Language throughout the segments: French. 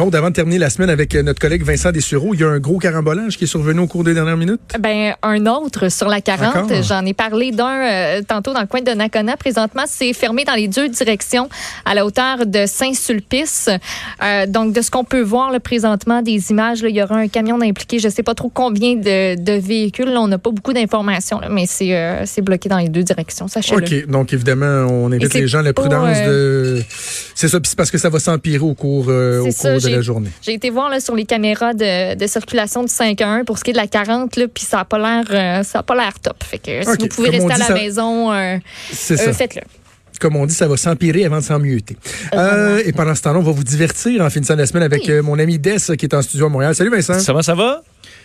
Avant de terminer la semaine avec euh, notre collègue Vincent Dessureau, il y a un gros carambolage qui est survenu au cours des dernières minutes? Ben, un autre sur la 40. Encore? J'en ai parlé d'un euh, tantôt dans le coin de Nakona. Présentement, c'est fermé dans les deux directions à la hauteur de Saint-Sulpice. Euh, donc, de ce qu'on peut voir là, présentement, des images, là, il y aura un camion impliqué. Je ne sais pas trop combien de, de véhicules. Là, on n'a pas beaucoup d'informations, mais c'est euh, bloqué dans les deux directions. Sachez-le. OK. Donc, évidemment, on invite les gens à la prudence euh, de. C'est ça, parce que ça va s'empirer au cours, euh, au C'est ça, cours de la j'ai- journée. J'ai été voir là, sur les caméras de, de circulation du 5-1 pour ce qui est de la 40, là, puis ça n'a pas l'air euh, ça a pas l'air top. Fait que si vous pouvez Comme rester à la ça- maison, euh, C'est euh, ça. faites-le. Comme on dit, ça va s'empirer avant de s'emmieuter. Euh, et pendant ce temps-là, on va vous divertir en finissant la semaine avec Oui. euh, mon ami Des euh, qui est en studio à Montréal. Salut Vincent. Ça va, ça va?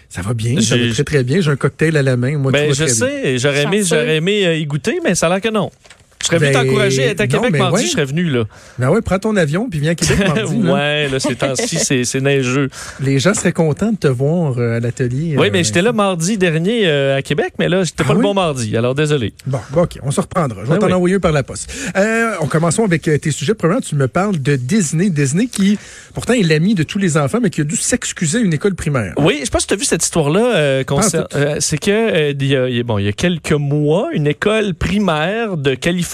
Ça va bien, ça va très très bien. J'ai un cocktail à la main. Moi, Ben, tout va je sais, j'aurais aimé, j'aurais aimé euh, y goûter, mais ça a l'air que non. Je serais venu Ben, t'encourager à être à Québec mardi, ouais. je serais venu, là. Ben ouais, prends ton avion puis viens à Québec mardi. là. ouais, là, ces temps-ci, c'est neigeux. Les gens seraient contents de te voir euh, à l'atelier. Oui, euh, mais j'étais là mardi dernier euh, à Québec, mais là, j'étais Ah pas le oui? bon mardi, alors désolé. Bon, OK, on se reprendra. Je vais Ah t'en oui. envoyer un par la poste. Euh, on commençons avec euh, tes sujets. Premièrement, tu me parles de Disney. Disney qui, pourtant, est l'ami de tous les enfants, mais qui a dû s'excuser à une école primaire. Oui, je sais pas si tu as vu cette histoire-là. euh, euh, c'est que euh, il y a- bon, il y a quelques mois, une école primaire de Californie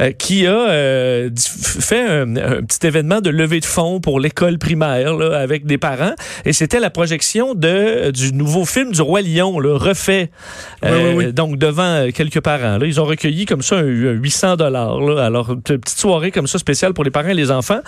euh, qui a euh, fait un, un petit événement de levée de fonds pour l'école primaire là, avec des parents, et c'était la projection de du nouveau film du roi Lion, là, refait. Oui, Euh, oui, oui. Donc devant euh, quelques parents. Là, ils ont recueilli comme ça un, un 800 dollars. Alors une petite soirée comme ça spéciale pour les parents et les enfants.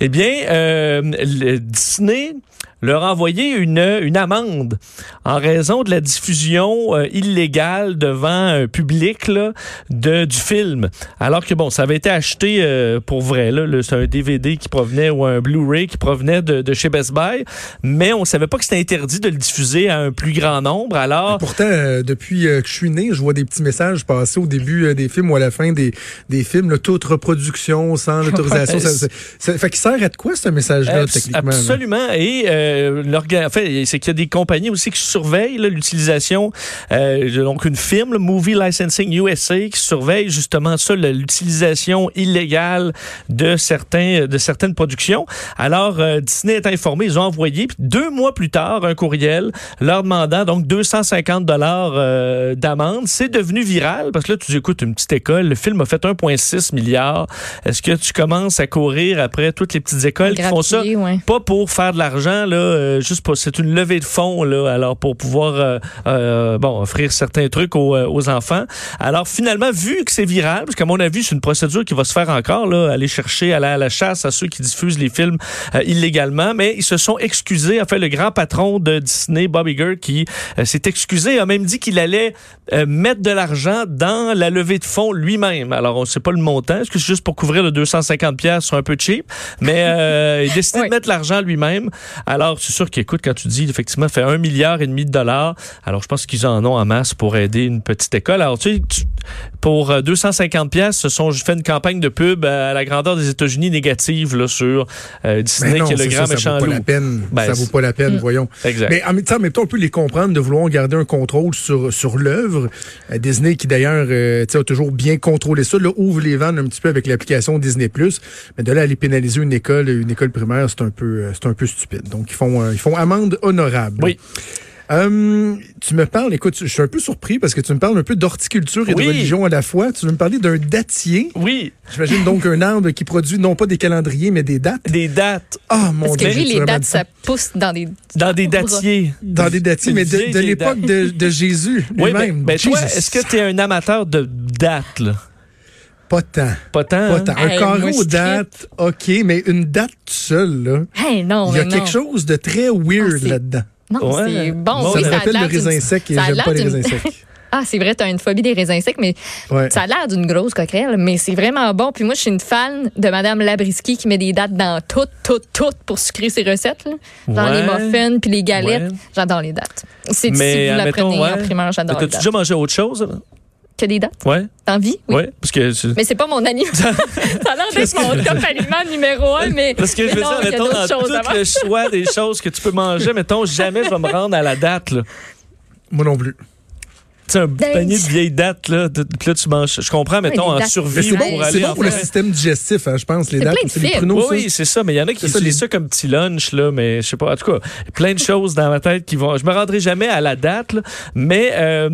Eh bien, euh, le Disney leur a envoyé une, une amende en raison de la diffusion euh, illégale devant un public là, de, du film. Alors que, bon, ça avait été acheté euh, pour vrai. C'est un DVD qui provenait ou un Blu-ray qui provenait de, de chez Best Buy, mais on savait pas que c'était interdit de le diffuser à un plus grand nombre. Alors, Pourtant, euh, depuis euh, que je suis né, je vois des petits messages passer au début euh, des films ou à la fin des, des films, là, toute reproduction sans l'autorisation. Ça, ça, ça- fait qu'il sert à de quoi, ce message-là, techniquement? là? Absolument. Et euh, en fait, c'est qu'il y a des compagnies aussi qui surveillent là, l'utilisation. Euh, donc une firme, le Movie Licensing USA, qui surveille justement ça, l'utilisation illégale de certains de certaines productions. Alors euh, Disney est informé, ils ont envoyé puis deux mois plus tard un courriel leur demandant donc 250 dollars d'amende. C'est devenu viral parce que là tu dis écoute une petite école, le film a fait 1,6 milliard. Est-ce que tu commences à courir après toutes les petites écoles qui font ça? Ouais. pas pour faire de l'argent là, euh, juste pour c'est une levée de fonds là, alors pour pouvoir euh, euh, bon offrir certains trucs aux, aux enfants. Alors finalement vu que c'est viral, parce qu'à mon avis c'est une procédure qui va se faire encore là, aller chercher aller à la chasse à ceux qui diffusent les films euh, illégalement, mais ils se sont excusés. En fait le grand patron de Disney, Bob Iger, qui s'est excusé, a même dit qu'il allait euh, mettre de l'argent dans la levée de fonds lui-même. Alors on sait pas le montant, est-ce que c'est juste pour couvrir le 250 pièces, c'est un peu cheap, mais euh, il a décidé Oui. de mettre l'argent lui-même. Alors, c'est sûr qu'écoute, quand tu dis, effectivement, fait un milliard et demi de dollars, alors je pense qu'ils en ont en masse pour aider une petite école. Alors, tu sais, tu- pour euh, 250 pièces, ce sont, je fais une campagne de pub à la grandeur des États-Unis négative, là, sur euh, Disney, non, qui est le grand ça, méchant ça vaut pas loup. la peine. Ben, ça vaut pas la peine, Mm. voyons. Exact. Mais en même temps, on peut les comprendre de vouloir garder un contrôle sur, sur l'œuvre. Euh, Disney, qui d'ailleurs euh, tu sais, a toujours bien contrôlé ça, là, ouvre les vannes un petit peu avec l'application Disney+. Mais de là à aller pénaliser une école, une école primaire, c'est un peu, euh, c'est un peu stupide. Donc ils font, euh, ils font amende honorable. Oui. Euh, tu me parles, écoute, je suis un peu surpris parce que tu me parles un peu d'horticulture et Oui. de religion à la fois. Tu veux me parler d'un datier. Oui, J'imagine donc un arbre qui produit non pas des calendriers, mais des dates. des dates Ah, mon Parce que Dieu. lui, j'ai les dates, ça pousse dans des. dans des datiers. Dans des datiers, mais de, l'époque de, de Jésus Oui, ben, lui-même. ben toi, est-ce que tu es un amateur de dates, là? Pas tant. Pas tant, Pas hein? tant. Un Hey, moi, carreau je date, OK, mais une date seule, là. Hey, non, Il y a quelque chose de très weird Ah, là-dedans. Non, Ouais. c'est bon. Oui, ça a rappelle le l'air d'une- raisin sec et ça a j'aime l'air pas les d'une- raisins secs. Ah, c'est vrai, tu as une phobie des raisins secs, mais Ouais. ça a l'air d'une grosse coquerelle, mais c'est vraiment bon. Puis moi, je suis une fan de Madame Labriski qui met des dates dans toutes, toutes, toutes pour sucrer ses recettes. là. Dans Ouais. les muffins puis les galettes. Ouais. J'adore les dates. C'est si vous la prenez en primeur, j'adore les T'as-tu dates. déjà mangé autre chose? là? Que des dates? Ouais, T'as envie? Oui. ouais. Parce que. Mais c'est pas mon aliment. ça a l'air d'être mon top aliment numéro un, mais. Parce que je veux non, dire, mettons, dans tout le choix des choses que tu peux manger, mettons, jamais je vais me rendre à la date, là. Moi non plus. Tu sais, un panier de vieilles dates, là, de- puis là, tu manges. Je comprends, mettons, en survie c'est bon, pour c'est aller bon pour le système digestif, hein, je pense, les C'est dates. plein de C'est les pruneaux, Oui, c'est ça, mais il y en a qui C'est ça, utilisent les- ça comme petit lunch, là, mais je sais pas. En tout cas, plein de choses dans ma tête qui vont. Je me rendrai jamais à la date, là, mais euh,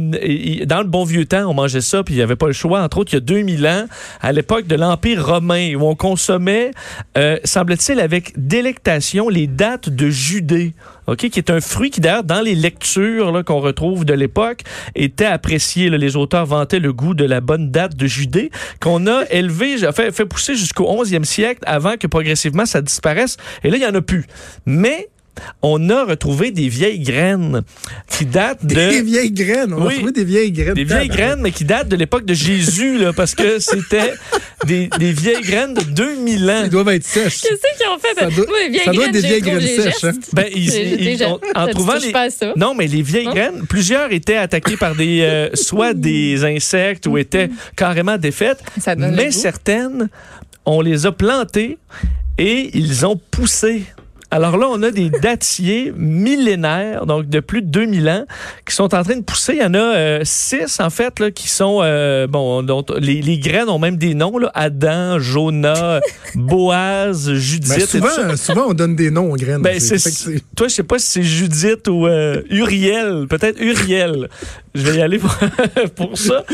dans le bon vieux temps, on mangeait ça, puis il n'y avait pas le choix. Entre autres, il y a 2000 ans, à l'époque de l'Empire romain, où on consommait, euh, semble-t-il, avec délectation, les dates de Judée. OK, qui est un fruit qui, d'ailleurs, dans les lectures qu'on retrouve de l'époque, était apprécié. là. Les auteurs vantaient le goût de la bonne date de Judée, qu'on a élevé, fait, fait pousser jusqu'au 11e siècle avant que progressivement ça disparaisse. Et là, il n'y en a plus. Mais on a retrouvé des vieilles graines qui datent de... Des vieilles graines. On Oui. a trouvé des vieilles graines. Des vieilles graines, mais qui datent de l'époque de Jésus, là, parce que c'était des, des vieilles graines de 2000 ans. Ils doivent être sèches. Qu'est-ce fait? Ça doit- ça être des vieilles graines sèches, hein. Ben, ils, J'ai- ils- j'ai- ont- en trouvant les, pas à ça. non, mais les vieilles Non? graines, plusieurs étaient attaquées par des, euh, soit des insectes ou étaient carrément défaites, Ça donne le mais certaines, on les a plantées et ils ont poussé. Alors là, on a des dattiers millénaires, donc de plus de 2000 ans, qui sont en train de pousser. Il y en a euh, six, en fait, là, qui sont... euh, bon, dont les, les graines ont même des noms, là. Adam, Jonah, Boaz, Judith. Ben, et tout ça. souvent, souvent, on donne des noms aux graines. Ben, c'est- toi, je sais pas si c'est Judith ou euh, Uriel. Peut-être Uriel. Je vais y aller pour, pour ça.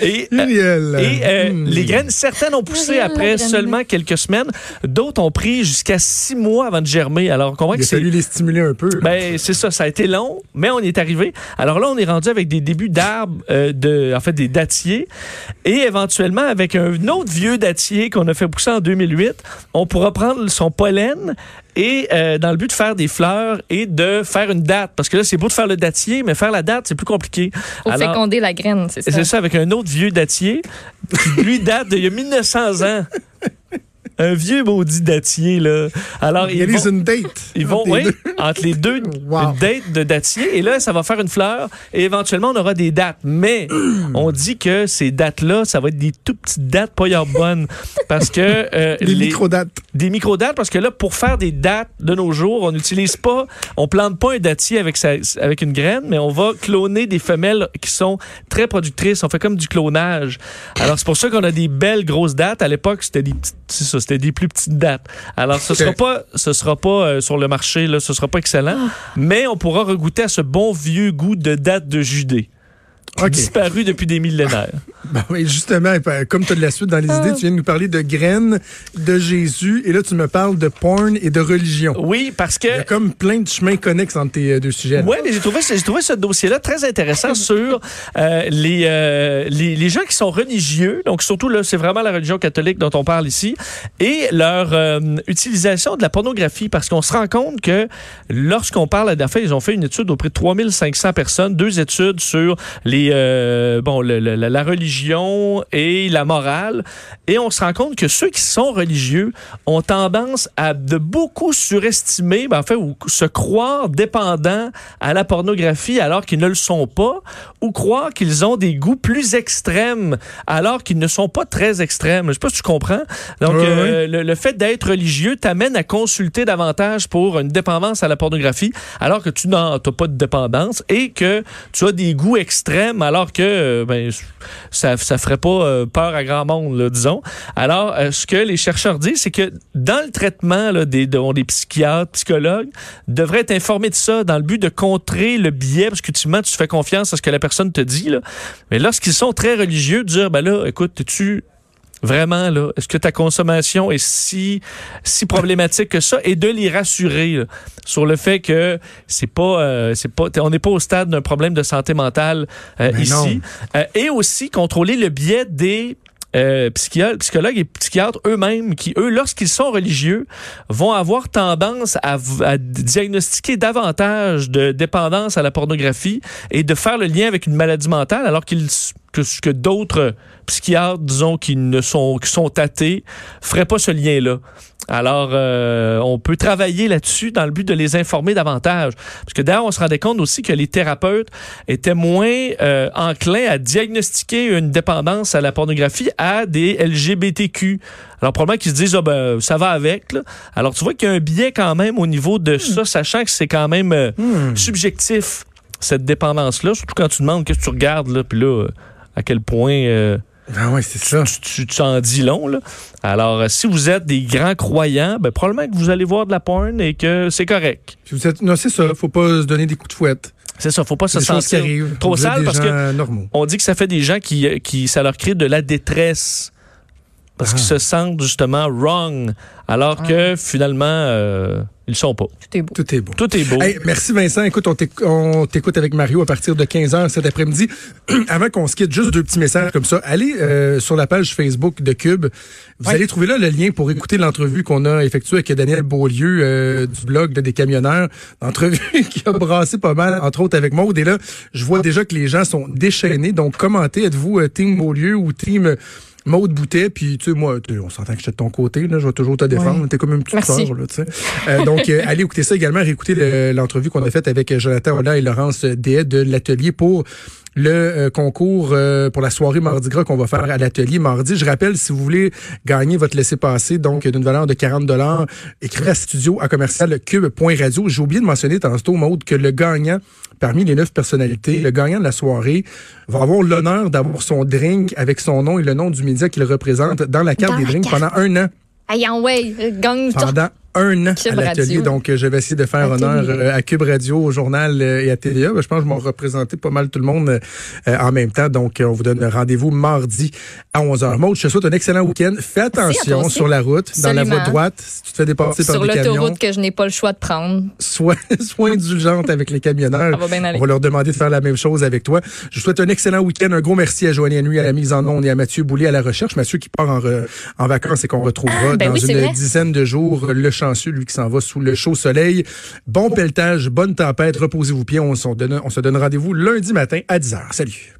Et, euh, et euh, Hmm. les graines, certaines ont poussé après seulement quelques semaines. D'autres ont pris jusqu'à six mois avant de germer. Alors, on comprend Il que a c'est... fallu les stimuler un peu. Ben, c'est ça, ça a été long, mais on y est arrivé. Alors là, on est rendu avec des débuts d'arbres, euh, de, en fait, des dattiers, et éventuellement avec un autre vieux dattier qu'on a fait pousser en 2008, on pourra prendre son pollen et euh, dans le but de faire des fleurs et de faire une date. Parce que là, c'est beau de faire le dattier, mais faire la date, c'est plus compliqué. Faut Alors- féconder la graine, c'est ça. c'est ça, avec un autre vieux dattier qui, lui, date d'il y a 1900 ans. Un vieux maudit dattier, là. Alors, Il ils vont- une date. ils vont, entre les oui, deux. entre les deux, Wow. une date de dattier. Et là, ça va faire une fleur. Et éventuellement, on aura des dates. Mais on dit que ces dates-là, ça va être des tout petites dates pas yard bonnes. Parce que. euh, Des les- micro-dates. des micro-dates, parce que là, pour faire des dates de nos jours, on n'utilise pas, on plante pas un dattier avec, sa- avec une graine, mais on va cloner des femelles qui sont très productrices. On fait comme du clonage. Alors, c'est pour ça qu'on a des belles grosses dates. À l'époque, c'était des petites, c'était des plus petites dates. Alors, ce sera pas, ce sera pas euh, sur le marché, là, ce sera pas excellent, mais on pourra regoûter à ce bon vieux goût de date de Judée. OK. Disparu depuis des millénaires. Ben oui, justement, ben, comme tu as de la suite dans les idées, tu viens de nous parler de graines, de Jésus, et là, tu me parles de porn et de religion. Oui, parce que Il y a comme plein de chemins connexes entre tes euh, deux sujets. Oui, mais j'ai trouvé, trouvé ce dossier-là très intéressant sur euh, les, euh, les, les gens qui sont religieux. Donc, surtout, là, c'est vraiment la religion catholique dont on parle ici. Et leur euh, utilisation de la pornographie. Parce qu'on se rend compte que lorsqu'on parle, à fait, ils ont fait une étude auprès de 3500 personnes, deux études sur les, bon, le- le- la, la religion et la morale. Et on se rend compte que ceux qui sont religieux ont tendance à de beaucoup surestimer, ben, en fait, ou se croire dépendants à la pornographie alors qu'ils ne le sont pas, ou croire qu'ils ont des goûts plus extrêmes alors qu'ils ne sont pas très extrêmes. Je sais pas si tu comprends. Donc, euh, le, le fait d'être religieux t'amène à consulter davantage pour une dépendance à la pornographie alors que tu n'as pas de dépendance et que tu as des goûts extrêmes alors que euh, ben, ça ça ferait pas euh, peur à grand monde, disons. Alors, euh, ce que les chercheurs disent, c'est que dans le traitement là, des, dont des psychiatres, psychologues, devraient être informés de ça dans le but de contrer le biais, parce qu'ultimement, tu fais confiance à ce que la personne te dit. Mais lorsqu'ils sont très religieux, dire, ben là, écoute, tu Vraiment, là, est-ce que ta consommation est si, si problématique que ça? Et de les rassurer là, sur le fait que c'est pas, euh, c'est pas, on n'est pas au stade d'un problème de santé mentale euh, ici. Euh, et aussi contrôler le biais des euh, psychologues, et psychiatres eux-mêmes qui, eux, lorsqu'ils sont religieux, vont avoir tendance à, diagnostiquer davantage de dépendance à la pornographie et de faire le lien avec une maladie mentale, alors qu'ils que, que d'autres psychiatres, disons, qui ne sont qui sont feraient pas ce lien-là. Alors, euh, on peut travailler là-dessus dans le but de les informer davantage. Parce que d'ailleurs, on se rendait compte aussi que les thérapeutes étaient moins euh, enclins à diagnostiquer une dépendance à la pornographie à des LGBTQ. Alors, probablement qu'ils se disent, ah ben, ça va avec. Là. Alors, tu vois qu'il y a un biais quand même au niveau de ça, sachant que c'est quand même euh, subjectif, cette dépendance-là. Surtout quand tu demandes qu'est-ce que tu regardes, là, puis là, à quel point... Ah ouais, c'est ça. Tu t'en dis long, là. Alors, euh, si vous êtes des grands croyants, ben, probablement que vous allez voir de la porn et que c'est correct. Puis vous êtes, non, c'est ça. Faut pas se donner des coups de fouette. C'est ça, faut pas se sentir trop sale parce que normaux. on dit que ça fait des gens qui, qui ça leur crée de la détresse parce qu'ils se sentent justement wrong, alors que finalement euh, ils sont pas. Tout est beau. Tout est beau. Tout est beau. Hey, merci Vincent. Écoute, on t'éc- on t'écoute avec Mario à partir de 15h cet après-midi. Avant qu'on se quitte, juste deux petits messages comme ça. Allez euh, sur la page Facebook de Cube. Vous allez trouver là le lien pour écouter l'entrevue qu'on a effectuée avec Daniel Beaulieu euh, du blog de des camionneurs. Entrevue qui a brassé pas mal, entre autres avec Maude. Et là, je vois déjà que les gens sont déchaînés. Donc, commentez. Êtes-vous euh, Team Beaulieu ou Team... Maude Boutet, puis tu sais, moi, on s'entend que je suis de ton côté, là, je vais toujours te défendre. T'es comme une petite sœur, là, tu sais. Euh, donc, euh, allez écouter ça également, réécouter le- l'entrevue qu'on a faite avec euh, Jonathan Ola et Laurence Dehaye de l'atelier pour le euh, concours euh, pour la soirée Mardi Gras qu'on va faire à l'atelier mardi. Je rappelle, si vous voulez gagner votre laissez-passer, donc d'une valeur de 40 dollars, écrivez à studio à commercial cube.radio. J'ai oublié de mentionner tantôt, Maude, que le gagnant parmi les neuf personnalités, le gagnant de la soirée va avoir l'honneur d'avoir son drink avec son nom et le nom du média qu'il représente dans la carte Dans des drinks pendant un an en way, gagne pendant un an Cube à l'atelier. Donc, euh, je vais essayer de faire honneur euh, à Cube Radio, au journal euh, et à TVA. Ben, je pense que je vais représenter pas mal tout le monde en même temps. Donc, on vous donne rendez-vous mardi à 11h. Maud, je te souhaite un excellent week-end. Fais attention sur la route, dans la voie droite. Si tu te fais dépasser par sur des camions, l'autoroute que je n'ai pas le choix de prendre. sois, sois indulgente avec les camionneurs. Ça va bien aller. On va leur demander de faire la même chose avec toi. Je vous souhaite un excellent week-end. Un gros merci à Joanie Nuit à la mise en onde et à Mathieu Boulay à la recherche. Mathieu qui part en, en vacances et qu'on retrouvera Ah, ben dans oui, une dizaine de jours. Le chanceux, lui qui s'en va sous le chaud soleil. Bon pelletage, bonne tempête, reposez-vous bien. On, on se donne rendez-vous lundi matin à 10h. Salut.